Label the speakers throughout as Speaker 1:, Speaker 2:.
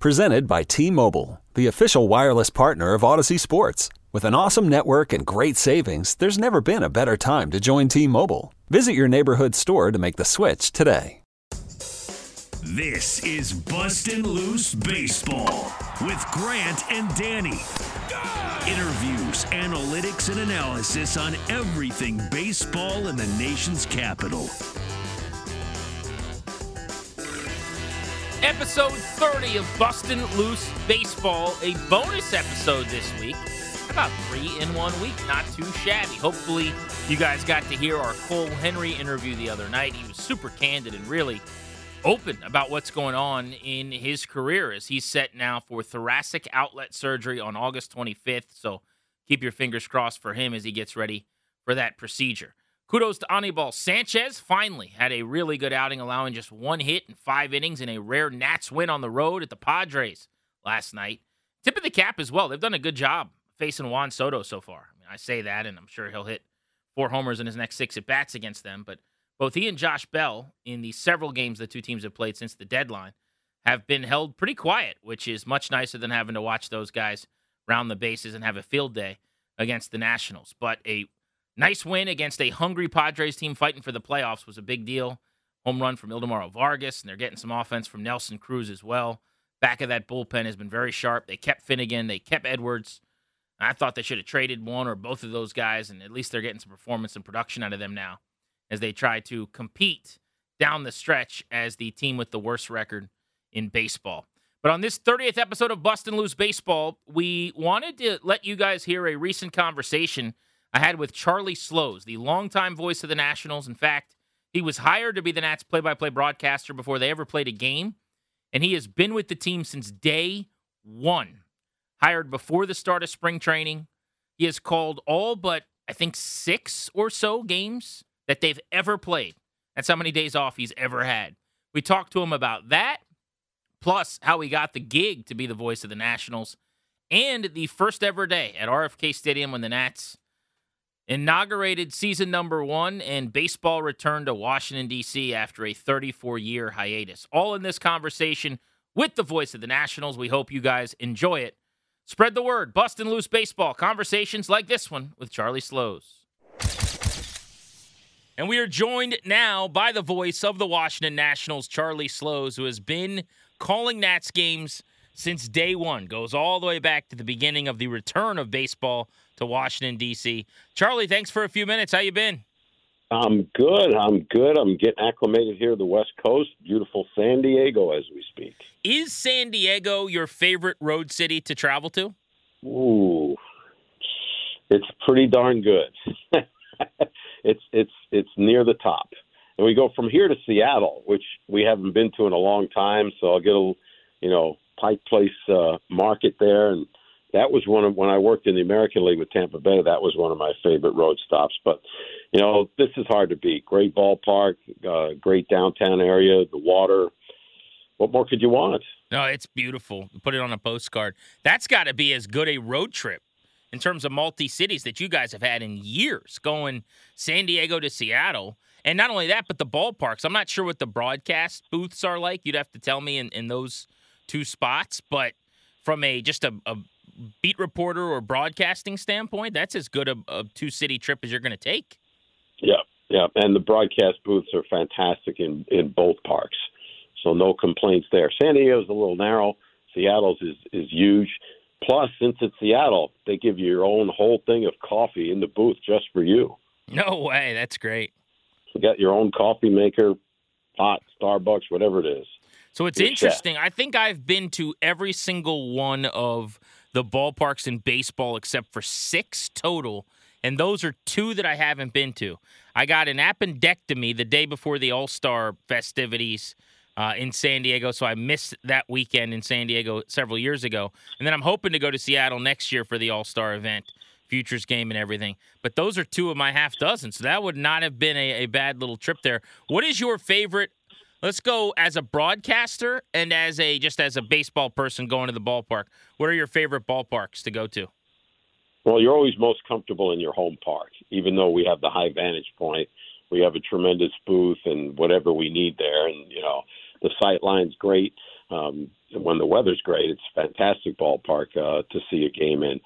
Speaker 1: Presented by T Mobile, the official wireless partner of Audacy Sports. With an awesome network and great savings, there's never been a better time to join T Mobile. Visit your neighborhood store to make the switch today.
Speaker 2: This is Bustin' Loose Baseball with Grant and Danny. Interviews, analytics, and analysis on everything baseball in the nation's capital.
Speaker 3: Episode 30 of Bustin' Loose Baseball, a bonus episode this week. About three in one week, not too shabby. Hopefully, you guys got to hear our Cole Henry interview the other night. He was super candid and really open about what's going on in his career as he's set now for thoracic outlet surgery on August 25th. So keep your fingers crossed for him as he gets ready for that procedure. Kudos to Anibal Sanchez. Finally had a really good outing, allowing just one hit in five innings in a rare Nats win on the road at the Padres last night. Tip of the cap as well. They've done a good job facing Juan Soto so far. I mean, I say that, and I'm sure he'll hit four homers in his next six at bats against them. But both he and Josh Bell, in the several games the two teams have played since the deadline, have been held pretty quiet, which is much nicer than having to watch those guys round the bases and have a field day against the Nationals. But a Nice win against a hungry Padres team fighting for the playoffs was a big deal. Home run from Ildemaro Vargas, and they're getting some offense from Nelson Cruz as well. Back of that bullpen has been very sharp. They kept Finnegan, they kept Edwards. I thought they should have traded one or both of those guys, and at least they're getting some performance and production out of them now as they try to compete down the stretch as the team with the worst record in baseball. But on this 30th episode of Bustin' Loose Baseball, we wanted to let you guys hear a recent conversation I had with Charlie Slowes, the longtime voice of the Nationals. In fact, he was hired to be the Nats play by play broadcaster before they ever played a game. And he has been with the team since day one. Hired before the start of spring training. He has called all but, I think, six or so games that they've ever played. That's how many days off he's ever had. We talked to him about that, plus how he got the gig to be the voice of the Nationals, and the first ever day at RFK Stadium when the Nats inaugurated season number one, and baseball returned to Washington, D.C. after a 34 year hiatus. All in this conversation with the voice of the Nationals. We hope you guys enjoy it. Spread the word. Bustin' Loose Baseball. Conversations like this one with Charlie Slowes. And we are joined now by the voice of the Washington Nationals, Charlie Slowes, who has been calling Nats games since day one. Goes all the way back to the beginning of the return of baseball to Washington D.C. Charlie, thanks for a few minutes. How you been?
Speaker 4: I'm good. I'm good. I'm getting acclimated here to the West Coast. Beautiful San Diego as we speak.
Speaker 3: Is San Diego your favorite road city to travel to?
Speaker 4: Ooh, it's pretty darn good. it's it's it's near the top, and we go from here to Seattle, which we haven't been to in a long time. So I'll get a you know Pike Place uh, Market there, and that was one of when I worked in the American League with Tampa Bay. That was one of my favorite road stops. But you know, this is hard to beat. Great ballpark, uh, great downtown area, the water. What more could you want?
Speaker 3: No, it's beautiful. Put it on a postcard. That's got to be as good a road trip in terms of multi cities that you guys have had in years, going San Diego to Seattle. And not only that, but the ballparks. I'm not sure what the broadcast booths are like. You'd have to tell me in, in those two spots, but from a just a, a beat reporter or broadcasting standpoint, that's as good a, a two city trip as you're going to take.
Speaker 4: Yeah, yeah, and the broadcast booths are fantastic in in both parks, so no complaints there. San Diego's a little narrow. Seattle's is is huge. Plus, since it's Seattle, they give you your own whole thing of coffee in the booth just for you.
Speaker 3: No way, that's great.
Speaker 4: You got your own coffee maker, pot, Starbucks, whatever it is.
Speaker 3: So it's interesting. I think I've been to every single one of the ballparks in baseball except for six total. And those are two that I haven't been to. I got an appendectomy the day before the All Star festivities uh, in San Diego, so I missed that weekend in San Diego several years ago. And then I'm hoping to go to Seattle next year for the All Star event, Futures game, and everything. But those are two of my half dozen, so that would not have been a, a bad little trip there. What is your favorite Let's go as a broadcaster and as a just as a baseball person going to the ballpark. What are your favorite ballparks to go to?
Speaker 4: Well, you're always most comfortable in your home park, even though we have the high vantage point. We have a tremendous booth and whatever we need there, and you know the sight line's great. Um, when the weather's great, it's a fantastic ballpark uh, to see a game in.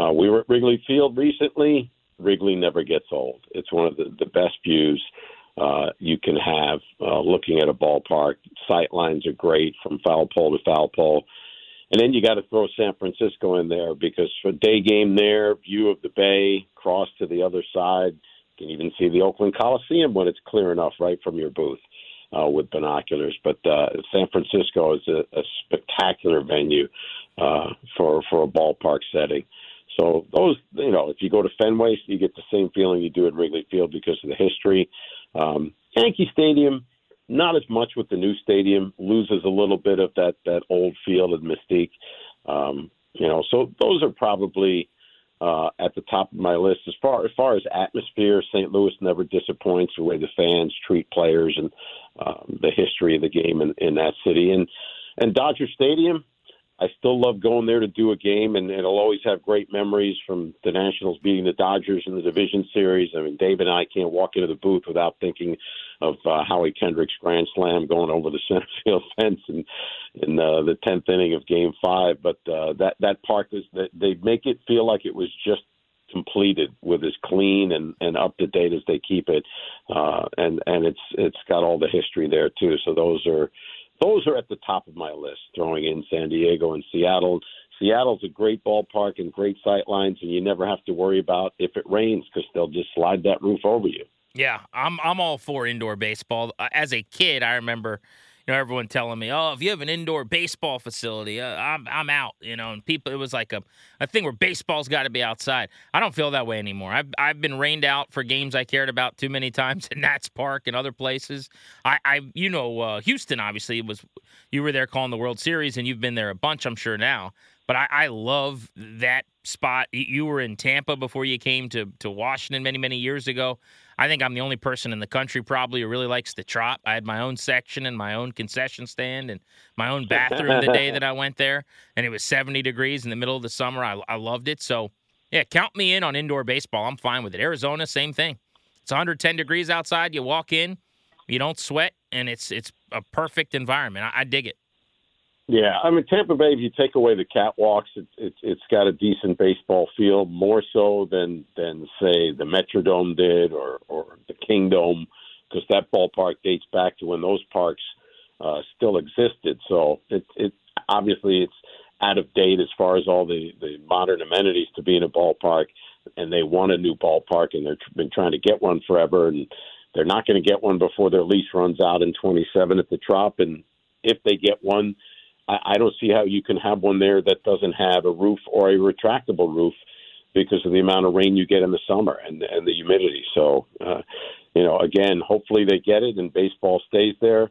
Speaker 4: Uh, we were at Wrigley Field recently. Wrigley never gets old. It's one of the, the best views uh, you can have uh, looking at a ballpark. Sight lines are great from foul pole to foul pole. And then you got to throw San Francisco in there because for day game there, view of the bay, cross to the other side, you can even see the Oakland Coliseum when it's clear enough right from your booth uh, with binoculars. But uh, San Francisco is a, a spectacular venue uh, for for a ballpark setting. So those, you know, if you go to Fenway, you get the same feeling you do at Wrigley Field because of the history. Um, Yankee Stadium, not as much with the new stadium, loses a little bit of that that old feel and mystique. Um, you know, so those are probably uh, at the top of my list as far as far as atmosphere. St. Louis never disappoints the way the fans treat players and um, the history of the game in, in that city. And and Dodger Stadium, I still love going there to do a game, and it'll always have great memories from the Nationals beating the Dodgers in the division series. I mean, Dave and I can't walk into the booth without thinking of uh, Howie Kendrick's grand slam going over the center field fence in in uh, the tenth inning of Game Five. But uh, that that park is that they make it feel like it was just completed with as clean and, and up to date as they keep it, uh, and and it's it's got all the history there too. So those are those are at the top of my list. Throwing in San Diego and Seattle. Seattle's a great ballpark and great sight lines, and you never have to worry about if it rains because they'll just slide that roof over you.
Speaker 3: Yeah, I'm I'm all for indoor baseball. Uh, as a kid, I remember know, everyone telling me, "Oh, if you have an indoor baseball facility, uh, I'm I'm out." You know, and people, it was like a, a thing where baseball's got to be outside. I don't feel that way anymore. I've I've been rained out for games I cared about too many times at Nats Park and other places. I, I you know, uh, Houston obviously was, you were there calling the World Series, and you've been there a bunch, I'm sure now. But I, I love that spot. You were in Tampa before you came to to Washington many many years ago. I think I'm the only person in the country probably who really likes the Trop. I had my own section and my own concession stand and my own bathroom the day that I went there, and it was 70 degrees in the middle of the summer. I, I loved it. So, yeah, count me in on indoor baseball. I'm fine with it. Arizona, same thing. It's 110 degrees outside. You walk in, you don't sweat, and it's it's a perfect environment. I, I dig it.
Speaker 4: Yeah, I mean Tampa Bay. If you take away the catwalks, it's it's got a decent baseball feel, more so than than say the Metrodome did or or the Kingdome, because that ballpark dates back to when those parks uh, still existed. So it it obviously it's out of date as far as all the the modern amenities to be in a ballpark, and they want a new ballpark, and they've been trying to get one forever, and they're not going to get one before their lease runs out in 27 at the Trop, and if they get one I, I don't see how you can have one there that doesn't have a roof or a retractable roof because of the amount of rain you get in the summer and and the humidity. So, uh, you know, again, hopefully they get it and baseball stays there.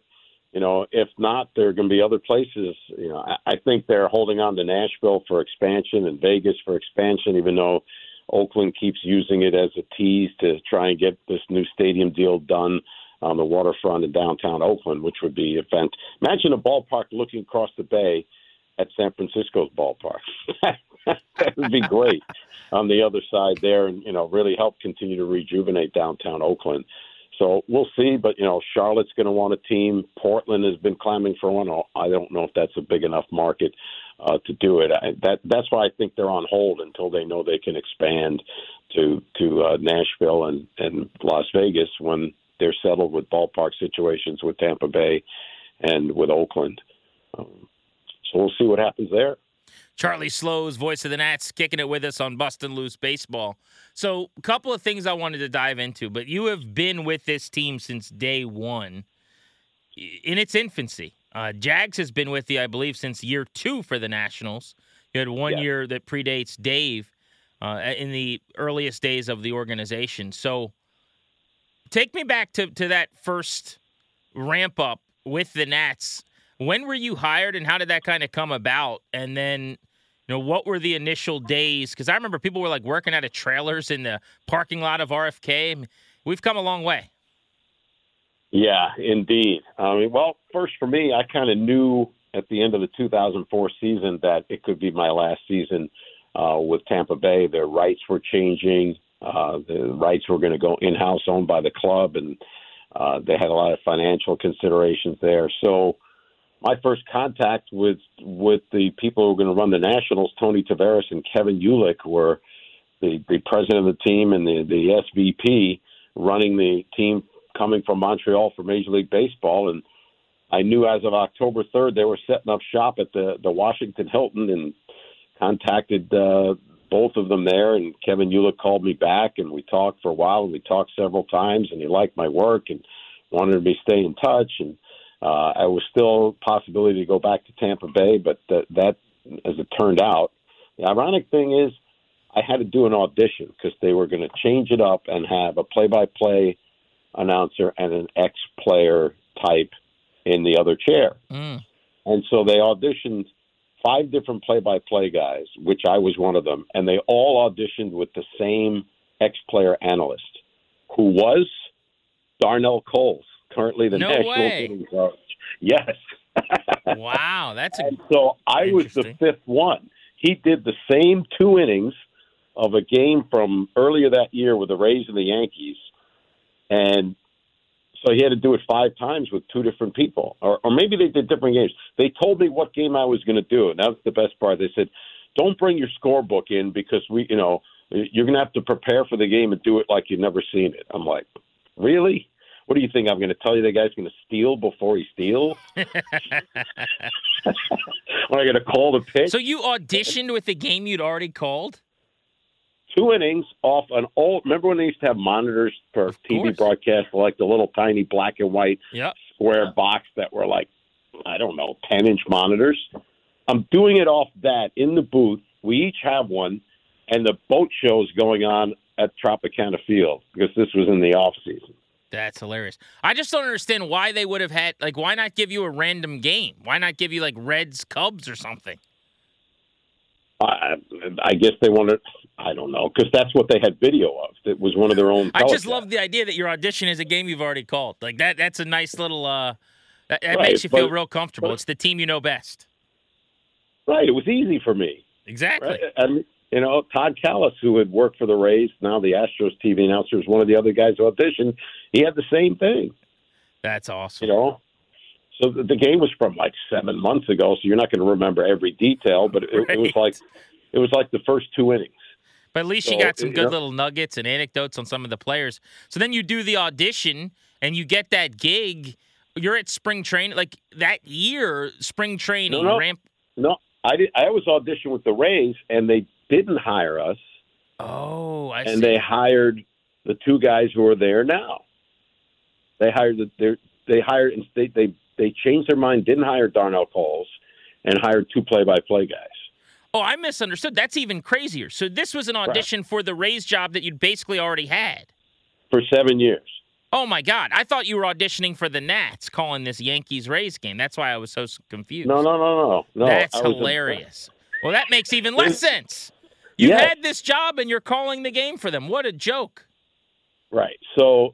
Speaker 4: You know, if not, there are going to be other places. You know, I, I think they're holding on to Nashville for expansion and Vegas for expansion, even though Oakland keeps using it as a tease to try and get this new stadium deal done on the waterfront in downtown Oakland, which would be a fant- Imagine a ballpark looking across the bay at San Francisco's ballpark. that would be great on the other side there, and you know, really help continue to rejuvenate downtown Oakland. So we'll see, but you know, Charlotte's going to want a team. Portland has been climbing for one. I don't know if that's a big enough market uh, to do it. I, that that's why I think they're on hold until they know they can expand to to uh, Nashville and and Las Vegas when they're settled with ballpark situations with Tampa Bay and with Oakland. Um, so we'll see what happens there.
Speaker 3: Charlie Slowes, voice of the Nats, kicking it with us on Bustin' Loose Baseball. So, a couple of things I wanted to dive into, but you have been with this team since day one in its infancy. Uh, Jags has been with you, I believe, since year two for the Nationals. You had one
Speaker 4: Yeah.
Speaker 3: year that predates Dave uh, in the earliest days of the organization. So, take me back to, to that first ramp up with the Nats. When were you hired and how did that kind of come about? And then, you know, what were the initial days? Because I remember people were like working out of trailers in the parking lot of RFK. We've come a long way.
Speaker 4: Yeah, indeed. I mean, well, first for me, I kind of knew at the end of the 2004 season that it could be my last season uh, with Tampa Bay. Their rights were changing. Uh, the rights were going to go in-house, owned by the club, and uh, they had a lot of financial considerations there. So, my first contact with with the people who were going to run the Nationals, Tony Tavares and Kevin Uhlich, were the the president of the team and the the SVP running the team coming from Montreal for Major League Baseball, and I knew as of October 3rd they were setting up shop at the the Washington Hilton, and contacted uh, both of them there. And Kevin Uhlich called me back, and we talked for a while, and we talked several times, and he liked my work and wanted me to stay in touch, and uh, I was still a possibility to go back to Tampa Bay, but that, that as it turned out, the ironic thing is. I had to do an audition because they were going to change it up and have a play-by-play announcer and an ex-player type in the other chair.
Speaker 3: Mm.
Speaker 4: And so they auditioned five different play-by-play guys, which I was one of them, and they all auditioned with the same ex-player analyst, who was Darnell Coles, currently the
Speaker 3: No
Speaker 4: national
Speaker 3: way.
Speaker 4: hitting coach. Yes.
Speaker 3: Wow, that's a
Speaker 4: And so I was the fifth one. He did the same two innings of a game from earlier that year with the Rays and the Yankees, and so he had to do it five times with two different people, or, or maybe they did different games. They told me what game I was going to do, and that's the best part. They said, "Don't bring your scorebook in because we, you know, you're going to have to prepare for the game and do it like you've never seen it." I'm like, "Really?" What do you think? I'm going to tell you the guy's going to steal before he steals? when I got to call the pitch?
Speaker 3: So you auditioned with the game you'd already called?
Speaker 4: Two innings off an old. Remember when they used to have monitors for
Speaker 3: Of
Speaker 4: TV
Speaker 3: course.
Speaker 4: broadcast, like the little tiny black and white
Speaker 3: Yep.
Speaker 4: square box that were like, I don't know, ten inch monitors. I'm doing it off that in the booth. We each have one, and the boat show is going on at Tropicana Field because this was in the off season.
Speaker 3: That's hilarious. I just don't understand why they would have had like why not give you a random game? Why not give you like Reds Cubs or something?
Speaker 4: I, I guess they wanted. I don't know because that's what they had video of. It was one of their own.
Speaker 3: I just love the idea that your audition is a game you've already called. Like that that's a nice little uh that, that
Speaker 4: Right,
Speaker 3: makes you feel real comfortable.
Speaker 4: but-
Speaker 3: it's the team you know best.
Speaker 4: Right, it was easy for me.
Speaker 3: Exactly.
Speaker 4: Right? And you know, Todd Kalas, who had worked for the Rays, now the Astros TV announcer, was one of the other guys who auditioned. He had the same thing,
Speaker 3: That's awesome.
Speaker 4: you know. So the, game was from like seven months ago, so you're not going to remember every detail, but it, it was like it was like the first two innings.
Speaker 3: But at least you got some good
Speaker 4: know-
Speaker 3: little nuggets and anecdotes on some of the players. So then you do the audition and you get that gig. You're at spring training, like that year, spring training
Speaker 4: no.
Speaker 3: ramp.
Speaker 4: No, I did. I was auditioning with the Rays, and they didn't hire us,
Speaker 3: Oh, I
Speaker 4: and
Speaker 3: see.
Speaker 4: they hired the two guys who are there now. They hired the they they hired and they they they changed their mind, didn't hire Darnell Coles, and hired two play-by-play guys.
Speaker 3: Oh, I misunderstood. That's even crazier. So this was an audition for the Rays job that you'd basically already had.
Speaker 4: for seven years.
Speaker 3: Oh my God! I thought you were auditioning for the Nats, calling this Yankees Rays game. That's why I was so confused.
Speaker 4: No, no, no, no, no.
Speaker 3: That's
Speaker 4: I was a-
Speaker 3: hilarious. well, that makes even less sense. You
Speaker 4: Yes.
Speaker 3: had this job and you're calling the game for them. What a joke!
Speaker 4: right. So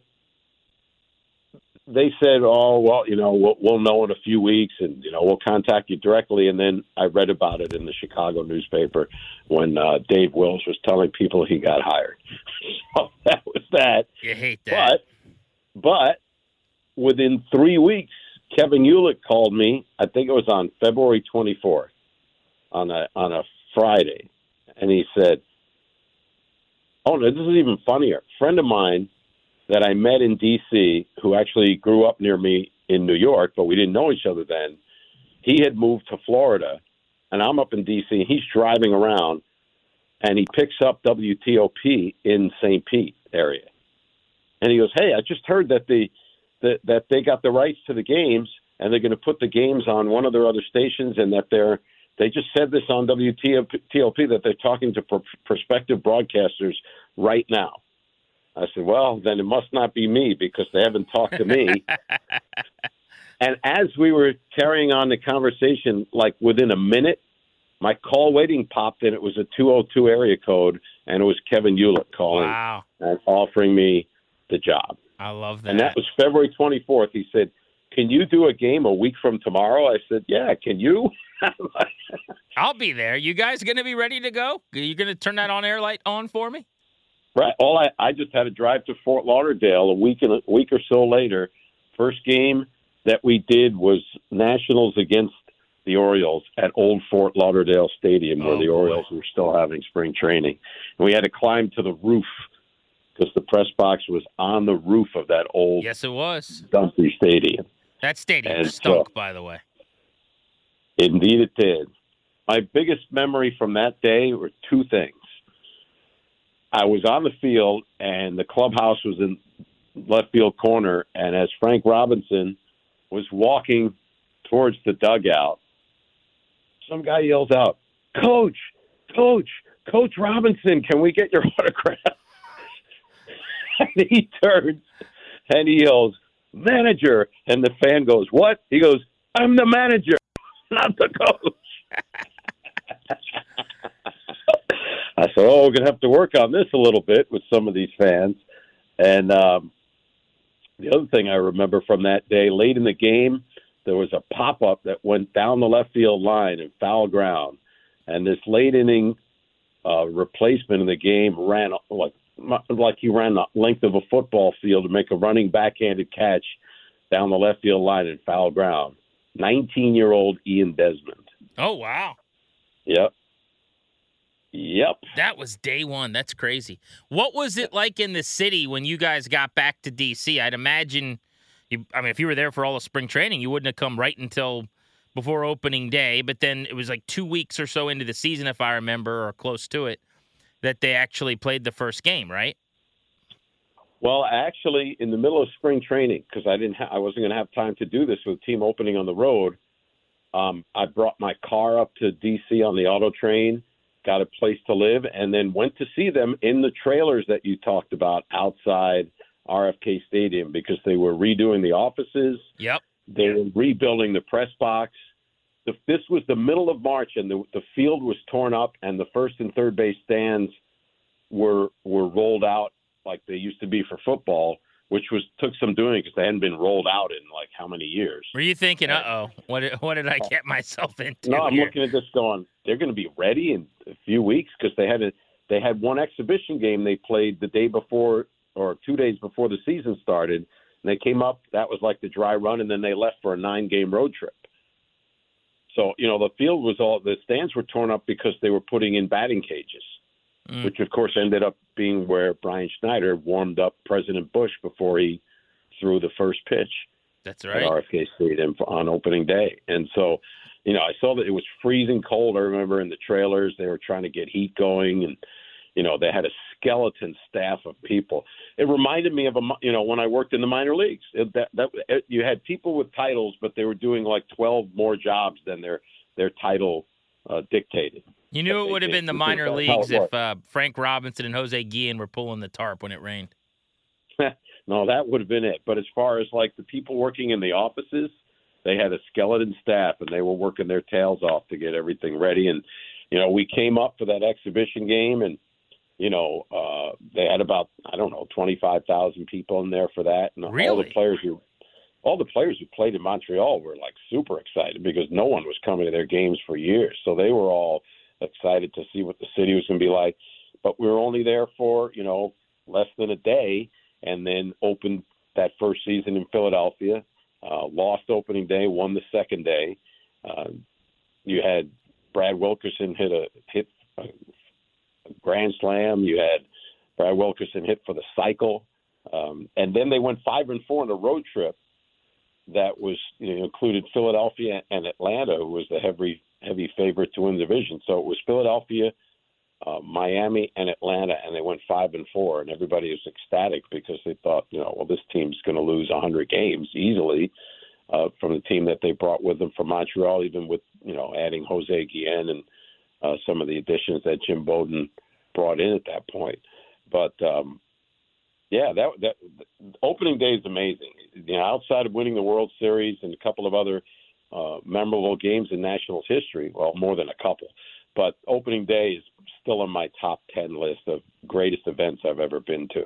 Speaker 4: they said, "Oh, well, you know, we'll, we'll know in a few weeks, and you know, we'll contact you directly." And then I read about it in the Chicago newspaper when uh, Dave Wills was telling people he got hired. so that was that.
Speaker 3: You hate that.
Speaker 4: But but within three weeks, Kevin Uhlich called me. I think it was on February 24th, on a on a Friday, and he said, "Oh no, this is even funnier. A friend of mine that I met in D.C. who actually grew up near me in New York, but we didn't know each other then. He had moved to Florida." and I'm up in D.C. he's driving around, and he picks up WTOP in St. Pete area, and he goes, "Hey, I just heard that the that that they got the rights to the games, and they're going to put the games on one of their other stations, and that they're they just said this on WTOP that they're talking to pr- prospective broadcasters right now." I said, "Well, then it must not be me because they haven't talked to me." and as we were carrying on the conversation, like within a minute, my call waiting popped and it was a 202 area code, and it was Kevin Uhlich calling
Speaker 3: Wow.
Speaker 4: and offering me the job.
Speaker 3: I love that.
Speaker 4: And that was February 24th. He said, "Can you do a game a week from tomorrow?" I said, "Yeah, can you?"
Speaker 3: I'll be there. You guys going to be ready to go? You going to turn that on air light on for me?
Speaker 4: Right. All I I just had to drive to Fort Lauderdale a week and a week or so later. First game that we did was Nationals against the Orioles at Old Fort Lauderdale Stadium, where
Speaker 3: Oh,
Speaker 4: the
Speaker 3: boy.
Speaker 4: Orioles were still having spring training, and we had to climb to the roof because the press box was on the roof of that old
Speaker 3: Yes, it was.
Speaker 4: dumpy stadium.
Speaker 3: That stadium
Speaker 4: And,
Speaker 3: stunk, by the way.
Speaker 4: Indeed, it did. My biggest memory from that day were two things. I was on the field, and the clubhouse was in left field corner, and as Frank Robinson was walking towards the dugout, some guy yells out, "Coach, Coach, Coach Robinson, can we get your autograph?" and he turns and he yells, "Manager!" And the fan goes, "What?" He goes, "I'm the manager." not the coach. I said, "Oh, we're gonna have to work on this a little bit with some of these fans." And um, the other thing I remember from that day, late in the game, there was a pop up that went down the left field line and foul ground, and this late inning uh, replacement in the game ran like like he ran the length of a football field to make a running backhanded catch down the left field line and foul ground. 19 year old Ian Desmond.
Speaker 3: Oh, wow.
Speaker 4: Yep. Yep.
Speaker 3: That was day one. That's crazy. What was it like in the city when you guys got back to DC? I'd imagine you I mean if you were there for all of spring training, you wouldn't have come right until before opening day, but then it was like 2 weeks or so into the season if I remember or close to it that they actually played the first game, right?
Speaker 4: Well, actually, in the middle of spring training, because I didn't, ha- I wasn't going to have time to do this with team opening on the road. Um, I brought my car up to DC on the auto train, got a place to live, and then went to see them in the trailers that you talked about outside RFK Stadium because they were redoing the offices.
Speaker 3: Yep.
Speaker 4: They were rebuilding the press box. The, this was the middle of March, and the, the field was torn up, and the first and third base stands were were rolled out like they used to be for football, which was took some doing because they hadn't been rolled out in like how many years.
Speaker 3: Were you thinking, "Uh-oh, what did, what did I get myself into?"
Speaker 4: No, I'm
Speaker 3: here?
Speaker 4: looking at this going. They're going to be ready in few weeks because they had a they had one exhibition game they played the day before or two days before the season started, and they came up. That was like the dry run, and then they left for a nine game road trip. So you know the field was all the stands were torn up because they were putting in batting cages,
Speaker 3: Mm.
Speaker 4: which of course ended up being where Brian Schneider warmed up President Bush before he threw the first pitch
Speaker 3: That's
Speaker 4: at
Speaker 3: right.
Speaker 4: RFK Stadium on opening day. And so, you know, I saw that it was freezing cold. I remember in the trailers they were trying to get heat going, and you know they had a skeleton staff of people. It reminded me of a you know when I worked in the minor leagues. It, that that it, you had people with titles, but they were doing like twelve more jobs than their their title uh, dictated.
Speaker 3: You knew it would have been the minor
Speaker 4: that's how it
Speaker 3: leagues if uh, Frank Robinson and Jose Guillen were pulling the tarp when it rained.
Speaker 4: No, that would have been it. But as far as like the people working in the offices, they had a skeleton staff and they were working their tails off to get everything ready. And, you know, we came up for that exhibition game and, you know, uh, they had about, I don't know, 25,000 people in there for that. And all the players who, all the players who played in Montreal were like super excited because no one was coming to their games for years. So they were all excited to see what the city was going to be like. But we were only there for, you know, less than a day and then opened that first season in Philadelphia. Uh, lost opening day, won the second day. Uh, you had Brad Wilkerson hit a hit a, grand slam. You had Brad Wilkerson hit for the cycle, um, and then they went five and four on a road trip that was you know, included Philadelphia and Atlanta, who was the heavy heavy favorite to win the division. So it was Philadelphia, uh, Miami, and Atlanta, and they went five and four, and everybody was ecstatic because they thought, you know, well, this team's going to lose 100 games easily uh, from the team that they brought with them from Montreal, even with you know adding Jose Guillen and uh, some of the additions that Jim Bowden brought in at that point. But um, yeah, that that opening day is amazing. You know, outside of winning the World Series and a couple of other uh, memorable games in Nationals history, well, more than a couple, but opening day is still on my top ten list of greatest events I've ever been to.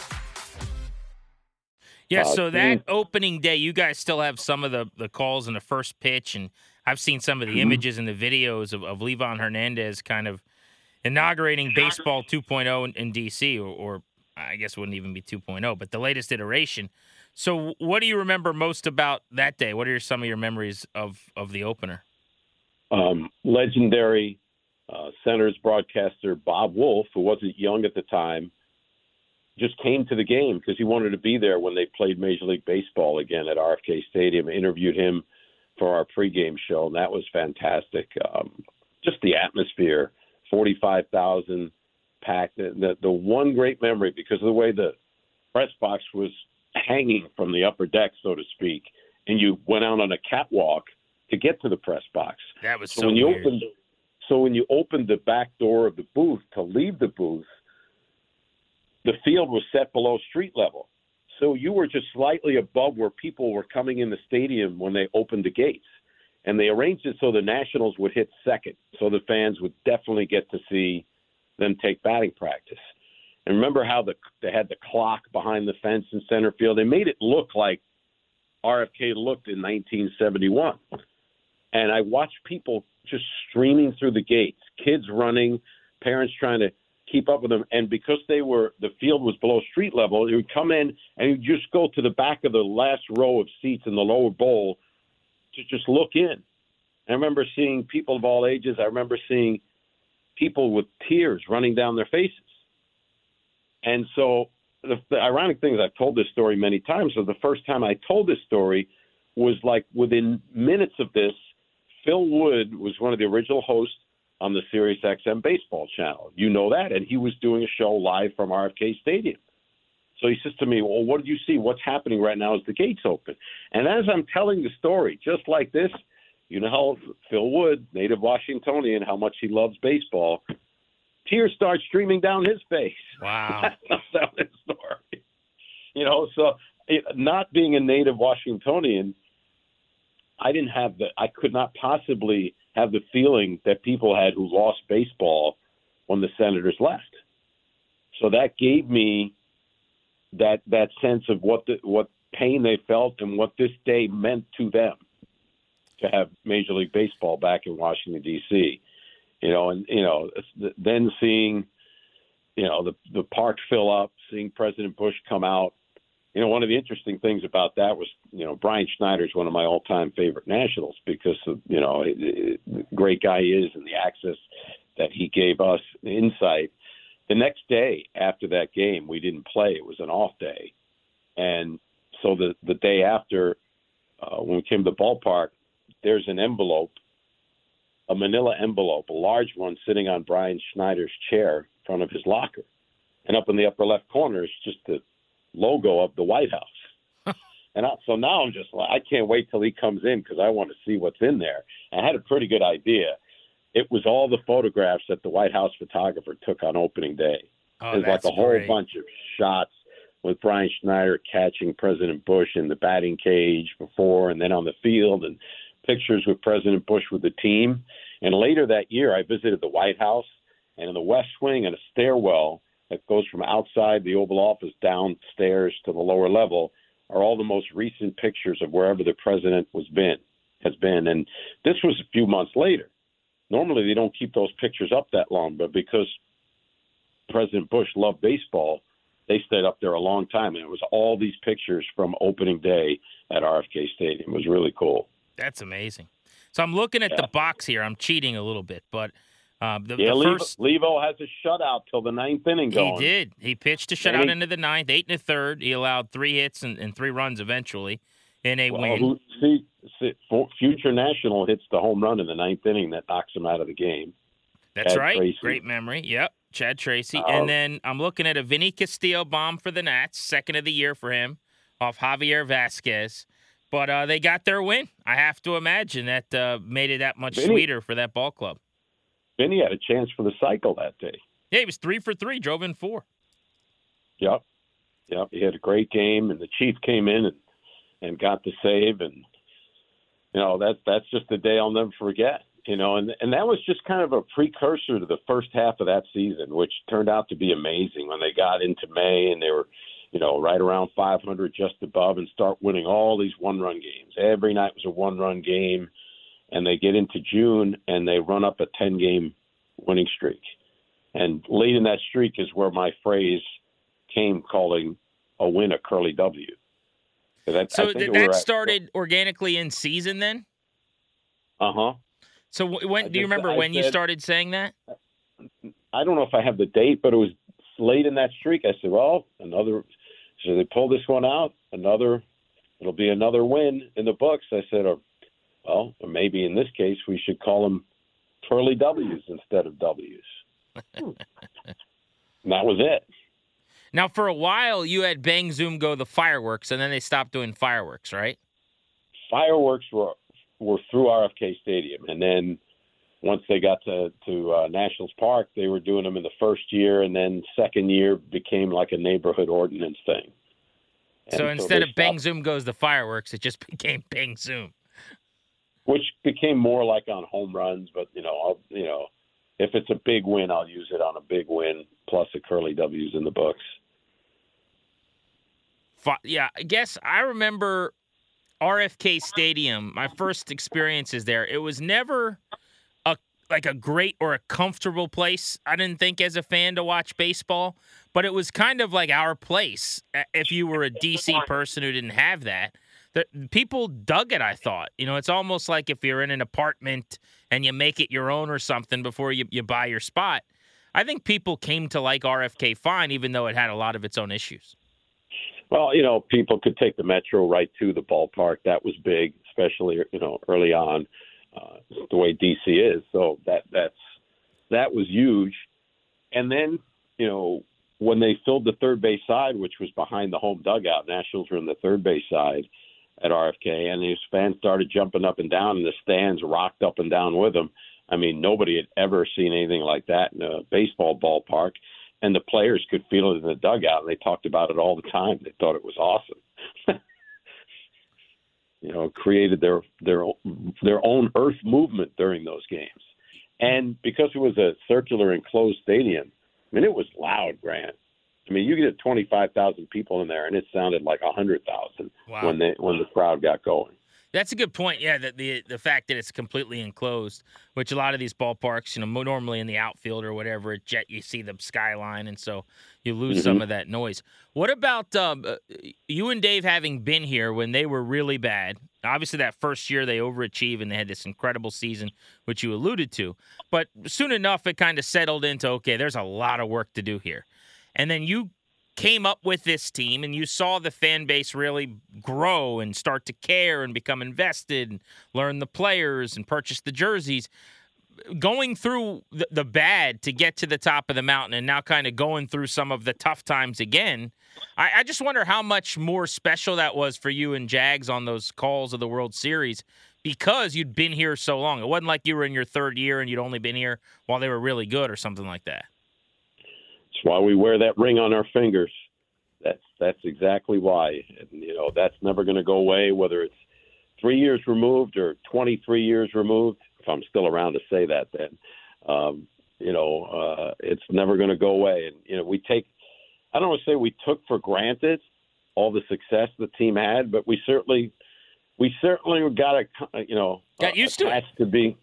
Speaker 3: Yeah,
Speaker 4: Uh,
Speaker 3: so that opening day, you guys still have some of the, the calls in the first pitch, and I've seen some of the images and the videos of, of Livan Hernandez kind of inaugurating baseball 2.0 in, in DC, or, or I guess it wouldn't even be 2.0, but the latest iteration. So, what do you remember most about that day? What are some of your memories of, of the opener?
Speaker 4: um, legendary uh, Senators broadcaster Bob Wolff, who wasn't young at the time, just came to the game because he wanted to be there when they played Major League Baseball again at RFK Stadium. Interviewed him for our pregame show, and that was fantastic. Um, just the atmosphere, forty-five thousand packed. The, the the one great memory because of the way the press box was hanging from the upper deck, so to speak, and you went out on a catwalk to get to the press box.
Speaker 3: That was
Speaker 4: So,
Speaker 3: so
Speaker 4: when you
Speaker 3: weird.
Speaker 4: opened, so when you opened the back door of the booth to leave the booth, the field was set below street level. So you were just slightly above where people were coming in the stadium when they opened the gates. And they arranged it so the Nationals would hit second, so the fans would definitely get to see them take batting practice. And remember how the they had the clock behind the fence in center field? They made it look like RFK looked in 1971 and I watched people just streaming through the gates, kids running, parents trying to keep up with them. And because they were the field was below street level, you would come in and you just go to the back of the last row of seats in the lower bowl to just look in. I remember seeing people of all ages. I remember seeing people with tears running down their faces. And so the, the ironic thing is I've told this story many times. So the first time I told this story was like within minutes of this, Phil Wood was one of the original hosts on the Sirius XM baseball channel. You know that. And he was doing a show live from RFK Stadium. So he says to me, Well, what did you see? What's happening right now as the gates open? And as I'm telling the story, just like this, you know how Phil Wood, native Washingtonian, how much he loves baseball, tears start streaming down his face.
Speaker 3: Wow.
Speaker 4: That's not his story. You know, so it, not being a native Washingtonian, I didn't have the, I could not possibly have the feeling that people had who lost baseball when the Senators left. So that gave me that that sense of what the what pain they felt and what this day meant to them to have Major League Baseball back in Washington D.C. You know, and you know, then seeing, you know, the the park fill up, seeing President Bush come out. You know, one of the interesting things about that was, you know, Brian Schneider is one of my all-time favorite Nationals because of, you know, it, it, great guy he is and the access that he gave us, insight. The next day after that game, we didn't play; it was an off day, and so the the day after, uh, when we came to the ballpark, there's an envelope, a manila envelope, a large one sitting on Brian Schneider's chair in front of his locker. And up in the upper left corner is just the logo of the White House. and I, so now I'm just like, I can't wait till he comes in because I want to see what's in there. I had a pretty good idea. It was all the photographs that the White House photographer took on opening day.
Speaker 3: Oh,
Speaker 4: There's like a whole
Speaker 3: great.
Speaker 4: bunch of shots with Brian Schneider catching President Bush in the batting cage before and then on the field and pictures with President Bush with the team. And later that year, I visited the White House, and in the West Wing, in a stairwell that goes from outside the Oval Office downstairs to the lower level, are all the most recent pictures of wherever the president was been has been. And this was a few months later. Normally, they don't keep those pictures up that long, but because President Bush loved baseball, they stayed up there a long time, and it was all these pictures from opening day at RFK Stadium. It was really cool.
Speaker 3: That's amazing. So I'm looking at
Speaker 4: Yeah.
Speaker 3: the box here. I'm cheating a little bit, but uh, the,
Speaker 4: yeah,
Speaker 3: the
Speaker 4: Livo,
Speaker 3: first
Speaker 4: Livo has a shutout till the ninth inning going.
Speaker 3: he did. He pitched a shutout
Speaker 4: he-
Speaker 3: into the ninth, eight and a third. He allowed three hits and, and three runs eventually in a
Speaker 4: Well,
Speaker 3: win.
Speaker 4: see, see, for- future national hits the home run in the ninth inning that knocks him out of the game.
Speaker 3: That's
Speaker 4: Chad
Speaker 3: right.
Speaker 4: Tracy.
Speaker 3: Great memory. Yep. Chad Tracy.
Speaker 4: Oh.
Speaker 3: and then I'm looking at a Vinny Castilla bomb for the Nats, second of the year for him, off Javier Vázquez. But uh, they got their win. I have to imagine that uh, made it that much
Speaker 4: Vinny-
Speaker 3: sweeter for that ball club.
Speaker 4: Vinny had a chance for the cycle that day.
Speaker 3: Yeah, he was three for three, drove in four.
Speaker 4: Yep, yep. He had a great game, and the Chief came in and and got the save, and you know that's that's just a day I'll never forget. You know, and and that was just kind of a precursor to the first half of that season, which turned out to be amazing when they got into May and they were, you know, right around 500, just above, and start winning all these one-run games. Every night was a one-run game, and they get into June and they run up a 10-game winning streak. And late in that streak is where my phrase came calling a win a curly W.
Speaker 3: So th- that started organically in season then?
Speaker 4: Uh huh.
Speaker 3: So when
Speaker 4: I
Speaker 3: do you remember
Speaker 4: I
Speaker 3: when you started saying that?
Speaker 4: I don't know if I have the date, but it was late in that streak. I said, well, another. So they pull this one out, another. It'll be another win in the books. I said, or, well, or maybe in this case we should call them curly W's instead of W's. and that was it.
Speaker 3: Now, for a while, you had Bang Zoom go the fireworks, and then they stopped doing fireworks, right?
Speaker 4: Fireworks were were through RFK Stadium, and then once they got to to uh, Nationals Park, they were doing them in the first year, and then second year became like a neighborhood ordinance thing. And
Speaker 3: so instead
Speaker 4: they
Speaker 3: of Bang Zoom goes the fireworks, it just became Bang Zoom.
Speaker 4: Which became more like on home runs, but you know, I'll, you know, if it's a big win, I'll use it on a big win plus a curly W's in the books.
Speaker 3: Yeah, I guess I remember RFK Stadium. My first experiences there. It was never a like a great or a comfortable place. I didn't think as a fan to watch baseball, but it was kind of like our place. If you were a DC person who didn't have that, the, people dug it. I thought, you know, it's almost like if you're in an apartment and you make it your own or something before you, you buy your spot. I think people came to like RFK fine, even though it had a lot of its own issues.
Speaker 4: Well, you know, people could take the metro right to the ballpark. That was big, especially you know early on, uh, the way DC is. So that that's that was huge. And then you know when they filled the third base side, which was behind the home dugout, Nationals were in the third base side at RFK, and his fans started jumping up and down, and the stands rocked up and down with them. I mean, nobody had ever seen anything like that in a baseball ballpark and the players could feel it in the dugout. And they talked about it all the time. They thought it was awesome. you know, created their their their own earth movement during those games. And because it was a circular enclosed stadium, I mean, it was loud, Grant. I mean, you get 25,000 people in there, and it sounded like 100,000 wow. when they when the crowd got going.
Speaker 3: That's a good point. Yeah, the, the the fact that it's completely enclosed, which a lot of these ballparks, you know, normally in the outfield or whatever, jet you see the skyline, and so you lose mm-hmm. some of that noise. What about um, uh, you and Dave having been here when they were really bad? Obviously, that first year they overachieved and they had this incredible season, which you alluded to. But soon enough, it kind of settled into okay, there's a lot of work to do here, and then you came up with this team and you saw the fan base really grow and start to care and become invested and learn the players and purchase the jerseys. Going through the, the bad to get to the top of the mountain and now kind of going through some of the tough times again I, I just wonder how much more special that was for you and Jags on those calls of the world series because you'd been here so long. It wasn't like you were in your third year and you'd only been here while they were really good or something like that
Speaker 4: that's why we wear that ring on our fingers. That's that's exactly why. And, you know, that's never going to go away, whether it's three years removed or 23 years removed. If I'm still around to say that, then um, you know, uh, it's never going to go away. And you know, we take. I don't want to say we took for granted all the success the team had, but we certainly, we certainly got a, you know,
Speaker 3: got used to it
Speaker 4: to be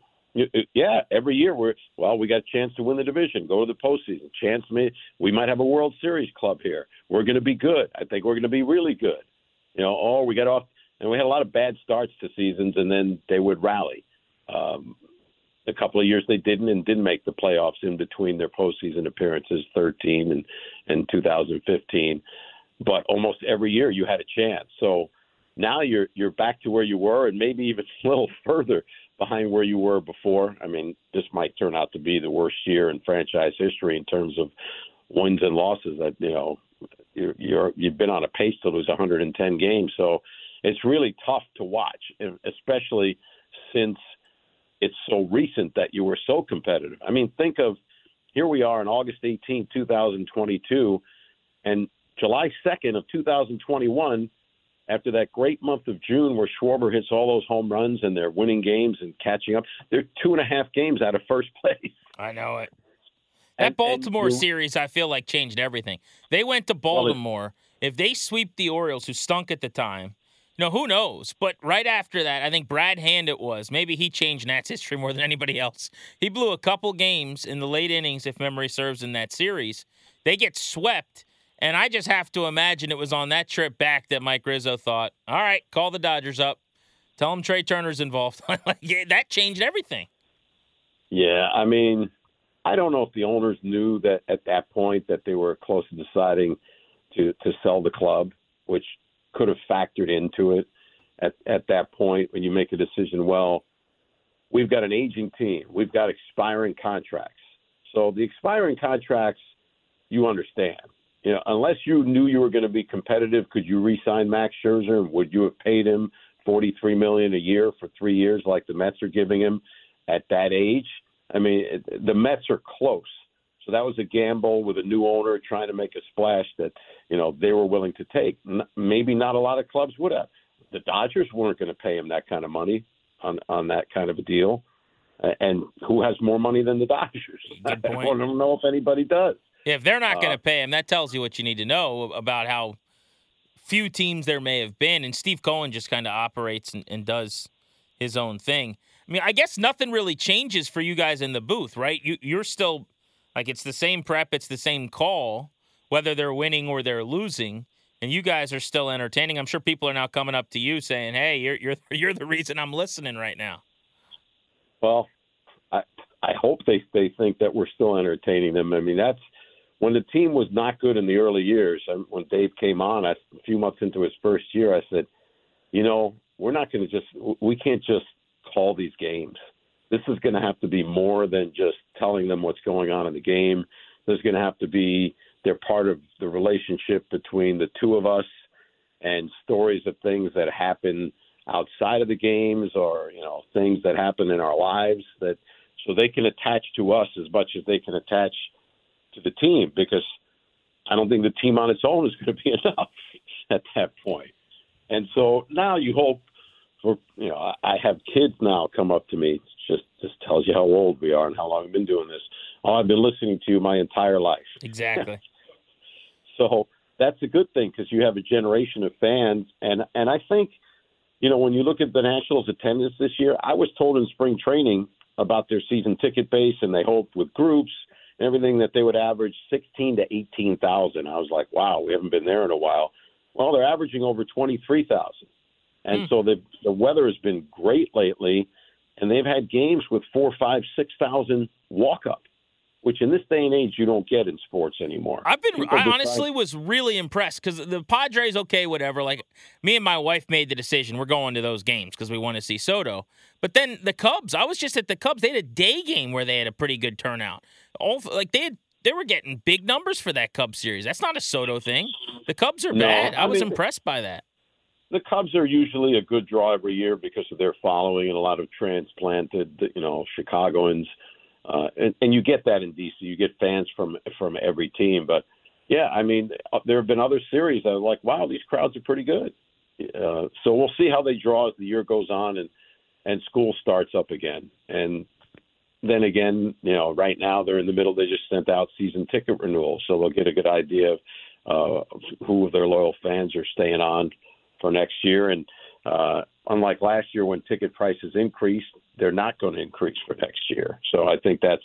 Speaker 4: yeah, every year we're well, we got a chance to win the division, go to the postseason. Chance me, we might have a World Series club here. We're going to be good. I think we're going to be really good. You know, oh, we got off, and we had a lot of bad starts to seasons, and then they would rally. Um, a couple of years they didn't and didn't make the playoffs in between their postseason appearances, 13 and and 2015. But almost every year you had a chance. So now you're you're back to where you were, and maybe even a little further behind where you were before. I mean, this might turn out to be the worst year in franchise history in terms of wins and losses. That you know, you're, you're you've been on a pace to lose 110 games, so it's really tough to watch, especially since it's so recent that you were so competitive. I mean, think of here we are on August 18, 2022, and July 2nd of 2021 after that great month of June where Schwarber hits all those home runs and they're winning games and catching up. They're two and a half games out of first place.
Speaker 3: I know it. That and, Baltimore and series, I feel like changed everything. They went to Baltimore. Well, if they sweep the Orioles, who stunk at the time, you know, who knows? But right after that, I think Brad Hand it was. Maybe he changed Nats history more than anybody else. He blew a couple games in the late innings, if memory serves, in that series. They get swept and I just have to imagine it was on that trip back that Mike Rizzo thought, all right, call the Dodgers up. Tell them Trea Turner's involved. yeah, that changed everything.
Speaker 4: Yeah, I mean, I don't know if the owners knew that at that point that they were close to deciding to to sell the club, which could have factored into it at at that point when you make a decision. Well, we've got an aging team, we've got expiring contracts. So the expiring contracts, you understand you know, unless you knew you were going to be competitive, could you re-sign Max Scherzer? Would you have paid him forty-three million a year for three years, like the Mets are giving him at that age? I mean, the Mets are close, so that was a gamble with a new owner trying to make a splash that you know they were willing to take. Maybe not a lot of clubs would have. The Dodgers weren't going to pay him that kind of money on on that kind of a deal. And who has more money than the Dodgers? I don't know if anybody does.
Speaker 3: If they're not going to uh, pay him, that tells you what you need to know about how few teams there may have been. And Steve Cohen just kind of operates and, and, does his own thing. I mean, I guess nothing really changes for you guys in the booth, right? You, you're still like it's the same prep, it's the same call, whether they're winning or they're losing. And you guys are still entertaining. I'm sure people are now coming up to you saying, "Hey, you're you're you're the reason I'm listening right now."
Speaker 4: Well, I I hope they they think that we're still entertaining them. I mean, that's when the team was not good in the early years, when Dave came on, I, a few months into his first year, I said, you know, we're not going to just, we can't just call these games. This is going to have to be more than just telling them what's going on in the game. There's going to have to be, they're part of the relationship between the two of us and stories of things that happen outside of the games or, you know, things that happen in our lives that, so they can attach to us as much as they can attach – to the team because I don't think the team on its own is going to be enough at that point. And so now you hope for you know, I, have kids now come up to me. Just just tells you how old we are and how long I've been doing this. Oh, I've been listening to you my entire life.
Speaker 3: Exactly.
Speaker 4: so that's a good thing because you have a generation of fans, and and I think, you know, when you look at the Nationals' attendance this year, I was told in spring training about their season ticket base, and they hope with groups everything that they would average sixteen to eighteen thousand. I was like, wow, we haven't been there in a while. Well, they're averaging over twenty three thousand, and
Speaker 3: Mm.
Speaker 4: so the the weather has been great lately, and they've had games with four, five, six thousand walk up, which in this day and age you don't get in sports anymore.
Speaker 3: I've been.
Speaker 4: People
Speaker 3: I
Speaker 4: decide-
Speaker 3: honestly was really impressed because the Padres, okay, whatever. Like me and my wife made the decision. We're going to those games because we want to see Soto. But then the Cubs. I was just at the Cubs. They had a day game where they had a pretty good turnout. All like they had. They were getting big numbers for that Cubs series. That's not a Soto thing. The Cubs are
Speaker 4: No,
Speaker 3: bad. I,
Speaker 4: I
Speaker 3: was
Speaker 4: mean-
Speaker 3: impressed by that.
Speaker 4: the Cubs are usually a good draw every year because of their following and a lot of transplanted, you know, Chicagoans, uh, and, and you get that in DC. You get fans from from every team, but yeah, I mean, uh, there have been other series that are like, wow, these crowds are pretty good. Uh, so we'll see how they draw as the year goes on and and school starts up again. And then again, you know, right now they're in the middle. They just sent out season ticket renewals, so they'll get a good idea of uh, who of their loyal fans are staying on for next year. And uh, unlike last year when ticket prices increased, they're not going to increase for next year. So I think that's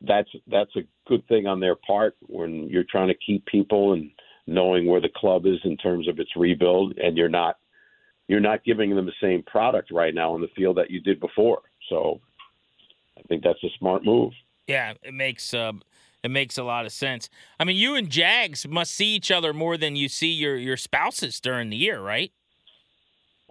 Speaker 4: that's that's a good thing on their part when you're trying to keep people and knowing where the club is in terms of its rebuild, and you're not you're not giving them the same product right now on the field that you did before. So I think that's a smart move.
Speaker 3: Yeah, it makes uh, it makes a lot of sense. I mean, you and Jags must see each other more than you see your your spouses during the year, right?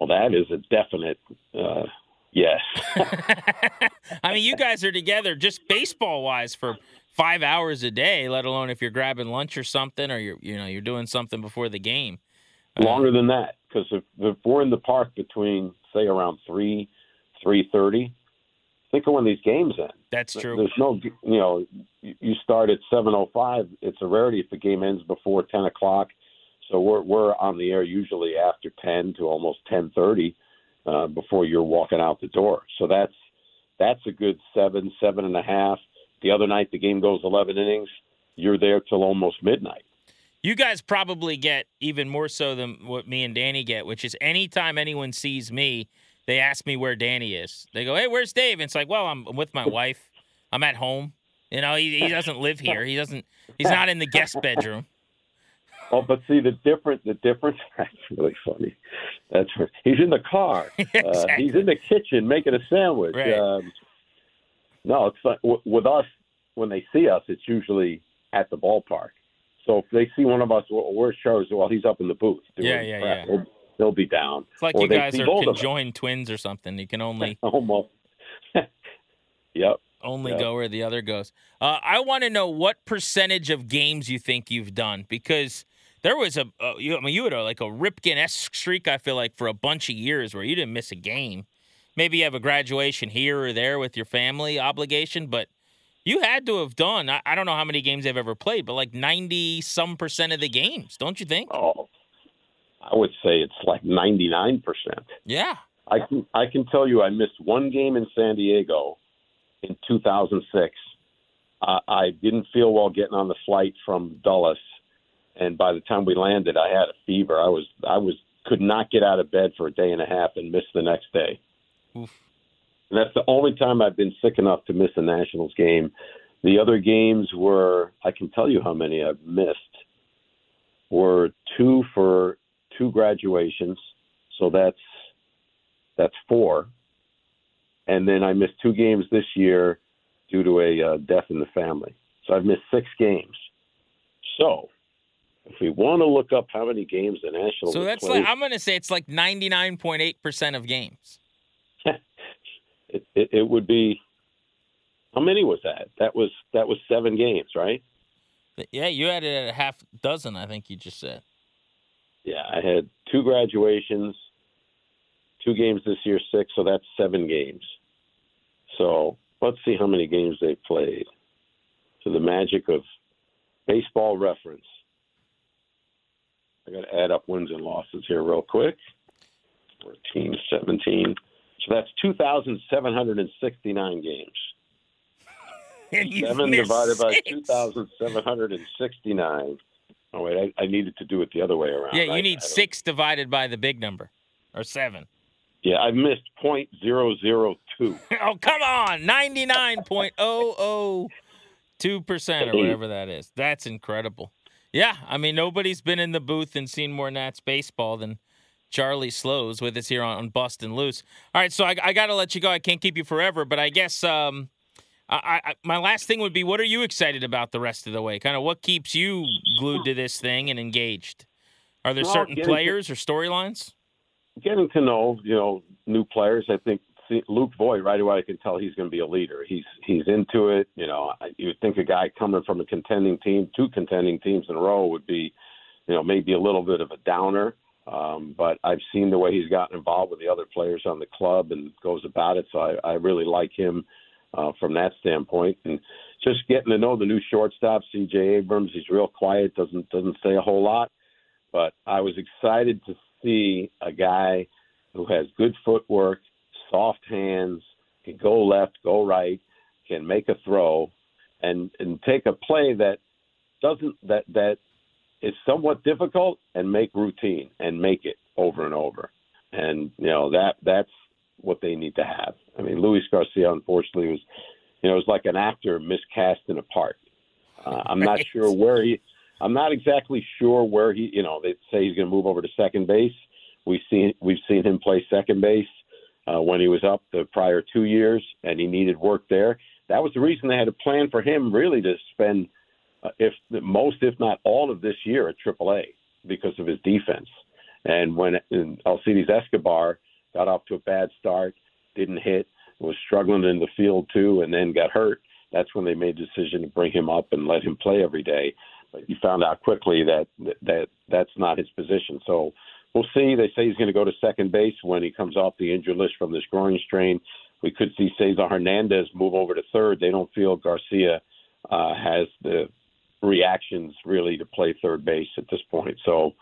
Speaker 4: Well, that is a definite uh, yes.
Speaker 3: I mean, you guys are together just baseball wise for five hours a day, let alone if you're grabbing lunch or something, or you're you know you're doing something before the game.
Speaker 4: longer than that because if, if we're in the park between say around three three thirty think of when these games end
Speaker 3: That's true.
Speaker 4: there's no you know you you start at seven oh five it's a rarity if the game ends before ten o'clock so we're we're on the air usually after ten to almost ten thirty uh, before you're walking out the door so that's that's a good seven seven and a half the other night the game goes eleven innings you're there till almost midnight
Speaker 3: You guys probably get even more so than what me and Danny get, which is anytime anyone sees me, they ask me where Danny is. They go, "Hey, where's Dave?" And it's like, "Well, I'm with my wife. I'm at home. You know, he, he doesn't live here. He doesn't. He's not in the guest bedroom."
Speaker 4: Oh, but see the different the difference. That's really funny. That's right. he's in the car. uh, he's in the kitchen making a sandwich.
Speaker 3: Right.
Speaker 4: Um, no, it's like w- with us when they see us, it's usually at the ballpark. So if they see one of us, well, where's Charles? Well, he's up in the booth. doing
Speaker 3: Yeah, yeah,
Speaker 4: prep.
Speaker 3: yeah.
Speaker 4: He'll, he'll be down.
Speaker 3: It's like
Speaker 4: Or
Speaker 3: you guys are
Speaker 4: both of us.
Speaker 3: conjoined twins or something. You can only
Speaker 4: Almost. yep.
Speaker 3: only
Speaker 4: Yep.
Speaker 3: go where the other goes. Uh, I want to know what percentage of games you think you've done because there was a, uh, you, I mean, you had a, like a Ripken esque streak. I feel like for a bunch of years where you didn't miss a game. Maybe you have a graduation here or there with your family obligation, but you had to have done. I, I don't know how many games they've ever played, but like ninety some percent of the games, don't you think?
Speaker 4: Oh, I would say it's like ninety nine percent.
Speaker 3: Yeah.
Speaker 4: I can I can tell you I missed one game in San Diego in 2006. Uh, I didn't feel well getting on the flight from Dulles, and by the time we landed, I had a fever. I was I was could not get out of bed for a day and a half and missed the next day.
Speaker 3: Oof.
Speaker 4: And that's the only time I've been sick enough to miss a Nationals game. The other games were I can tell you how many I've missed were two for two graduations, so that's that's four. And then I missed two games this year due to a uh, death in the family. So I've missed six games. So if we want to look up how many games the Nationals
Speaker 3: So that's
Speaker 4: played,
Speaker 3: like I'm going to say it's like ninety nine point eight percent of games.
Speaker 4: it, it, it would be how many was that? That was that was seven games, right?
Speaker 3: Yeah, you had it at a half dozen. I think you just said.
Speaker 4: Yeah, I had two graduations, two games this year, six, so that's seven games. So let's see how many games they played. To the magic of baseball reference. I got to add up wins and losses here real quick. 14, 17. So that's 2,769 games.
Speaker 3: And
Speaker 4: Seven
Speaker 3: missed
Speaker 4: divided by 2,769. Oh, wait, I, I needed to do it the other way around.
Speaker 3: Yeah, you
Speaker 4: I-
Speaker 3: need
Speaker 4: I don't-
Speaker 3: six divided by the big number, or seven.
Speaker 4: Yeah, I missed point zero zero two.
Speaker 3: oh, come on. 99.002% or whatever that is. That's incredible. Yeah, I mean, nobody's been in the booth and seen more Nats baseball than Charlie Slowes with us here on, on Bustin' Loose. All right, so I, I got to let you go. I can't keep you forever, but I guess um, I, I, my last thing would be what are you excited about the rest of the way? Kind of what keeps you glued to this thing and engaged? Are there
Speaker 4: Well,
Speaker 3: certain
Speaker 4: getting to-
Speaker 3: players or storylines?
Speaker 4: Getting to know, you know, new players. I think see, Luke Voit right away. I can tell he's going to be a leader. He's he's into it. You know, you would think a guy coming from a contending team, two contending teams in a row, would be, you know, maybe a little bit of a downer. Um, but I've seen the way he's gotten involved with the other players on the club and goes about it. So I, I really like him uh, from that standpoint. And just getting to know the new shortstop, C.J. Abrams. He's real quiet, doesn't doesn't say a whole lot. But I was excited to see a guy who has good footwork, soft hands, can go left, go right, can make a throw, and and take a play that doesn't that that is somewhat difficult and make routine and make it over and over. And you know that that's what they need to have. I mean, Luis Garcia unfortunately was, you know, it was like an actor miscast in a part. Uh, I'm not
Speaker 3: Right.
Speaker 4: sure where he. I'm not exactly sure where he. You know, they say he's going to move over to second base. We've seen we've seen him play second base uh, when he was up the prior two years, and he needed work there. That was the reason they had a plan for him, really, to spend uh, if most, if not all, of this year at AAA because of his defense. And when and Alcides Escobar got off to a bad start, didn't hit, was struggling in the field too, and then got hurt. That's when they made the decision to bring him up and let him play every day. But you found out quickly that that that's not his position. So we'll see. They say he's going to go to second base when he comes off the injured list from this groin strain. We could see Cesar Hernandez move over to third. They don't feel Garcia uh, has the reactions really to play third base at this point. So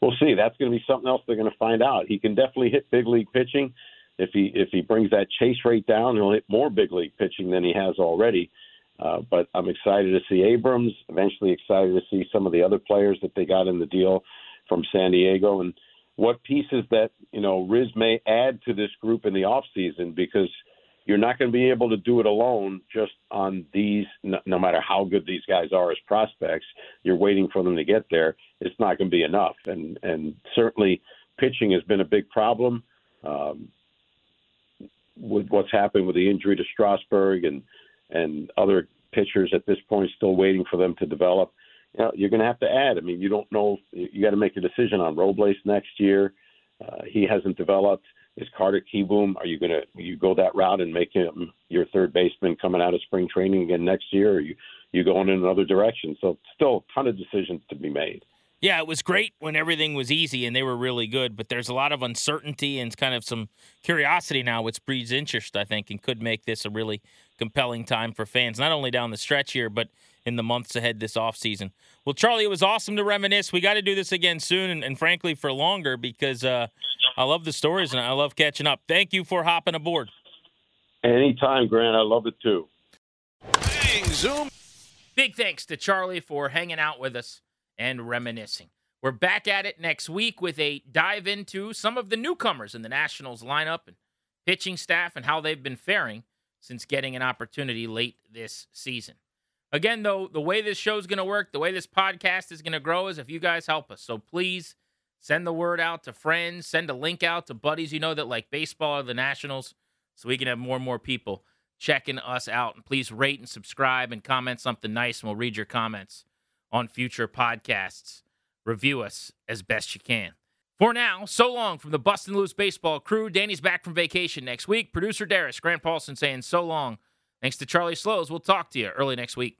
Speaker 4: we'll see. That's going to be something else they're going to find out. He can definitely hit big league pitching. If he if he brings that chase rate down, he'll hit more big league pitching than he has already. Uh, but I'm excited to see Abrams. Eventually, excited to see some of the other players that they got in the deal from San Diego and what pieces that you know Riz may add to this group in the off season because you're not going to be able to do it alone just on these no, no matter how good these guys are as prospects you're waiting for them to get there it's not going to be enough. And and certainly pitching has been a big problem um, with what's happened with the injury to Strasburg and and other pitchers at this point still waiting for them to develop you know, you're going to have to add. I mean, you don't know. You got to make a decision on Robles next year. Uh, he hasn't developed. Is Carter Kieboom? Are you going to you go that route and make him your third baseman coming out of spring training again next year? Or you you going in another direction? So still a ton of decisions to be made.
Speaker 3: Yeah, it was great when everything was easy and they were really good, but there's a lot of uncertainty and kind of some curiosity now, which breeds interest, I think, and could make this a really compelling time for fans, not only down the stretch here, but in the months ahead this offseason. Well, Charlie, it was awesome to reminisce. We got to do this again soon and, and frankly, for longer because uh, I love the stories and I love catching up. Thank you for hopping aboard.
Speaker 4: Anytime, Grant. I love it too.
Speaker 2: Bang, zoom.
Speaker 3: Big thanks to Charlie for hanging out with us and reminiscing. We're back at it next week with a dive into some of the newcomers in the Nationals lineup and pitching staff and how they've been faring since getting an opportunity late this season. Again, though, the way this show's going to work, the way this podcast is going to grow is if you guys help us. So please send the word out to friends, send a link out to buddies you know that like baseball or the Nationals so we can have more and more people checking us out. And please rate and subscribe and comment something nice, and we'll read your comments on future podcasts. Review us as best you can. For now, so long from the Bustin' Loose baseball crew. Danny's back from vacation next week. Producer Darius, Grant Paulsen saying so long. Thanks to Charlie Slowes. We'll talk to you early next week.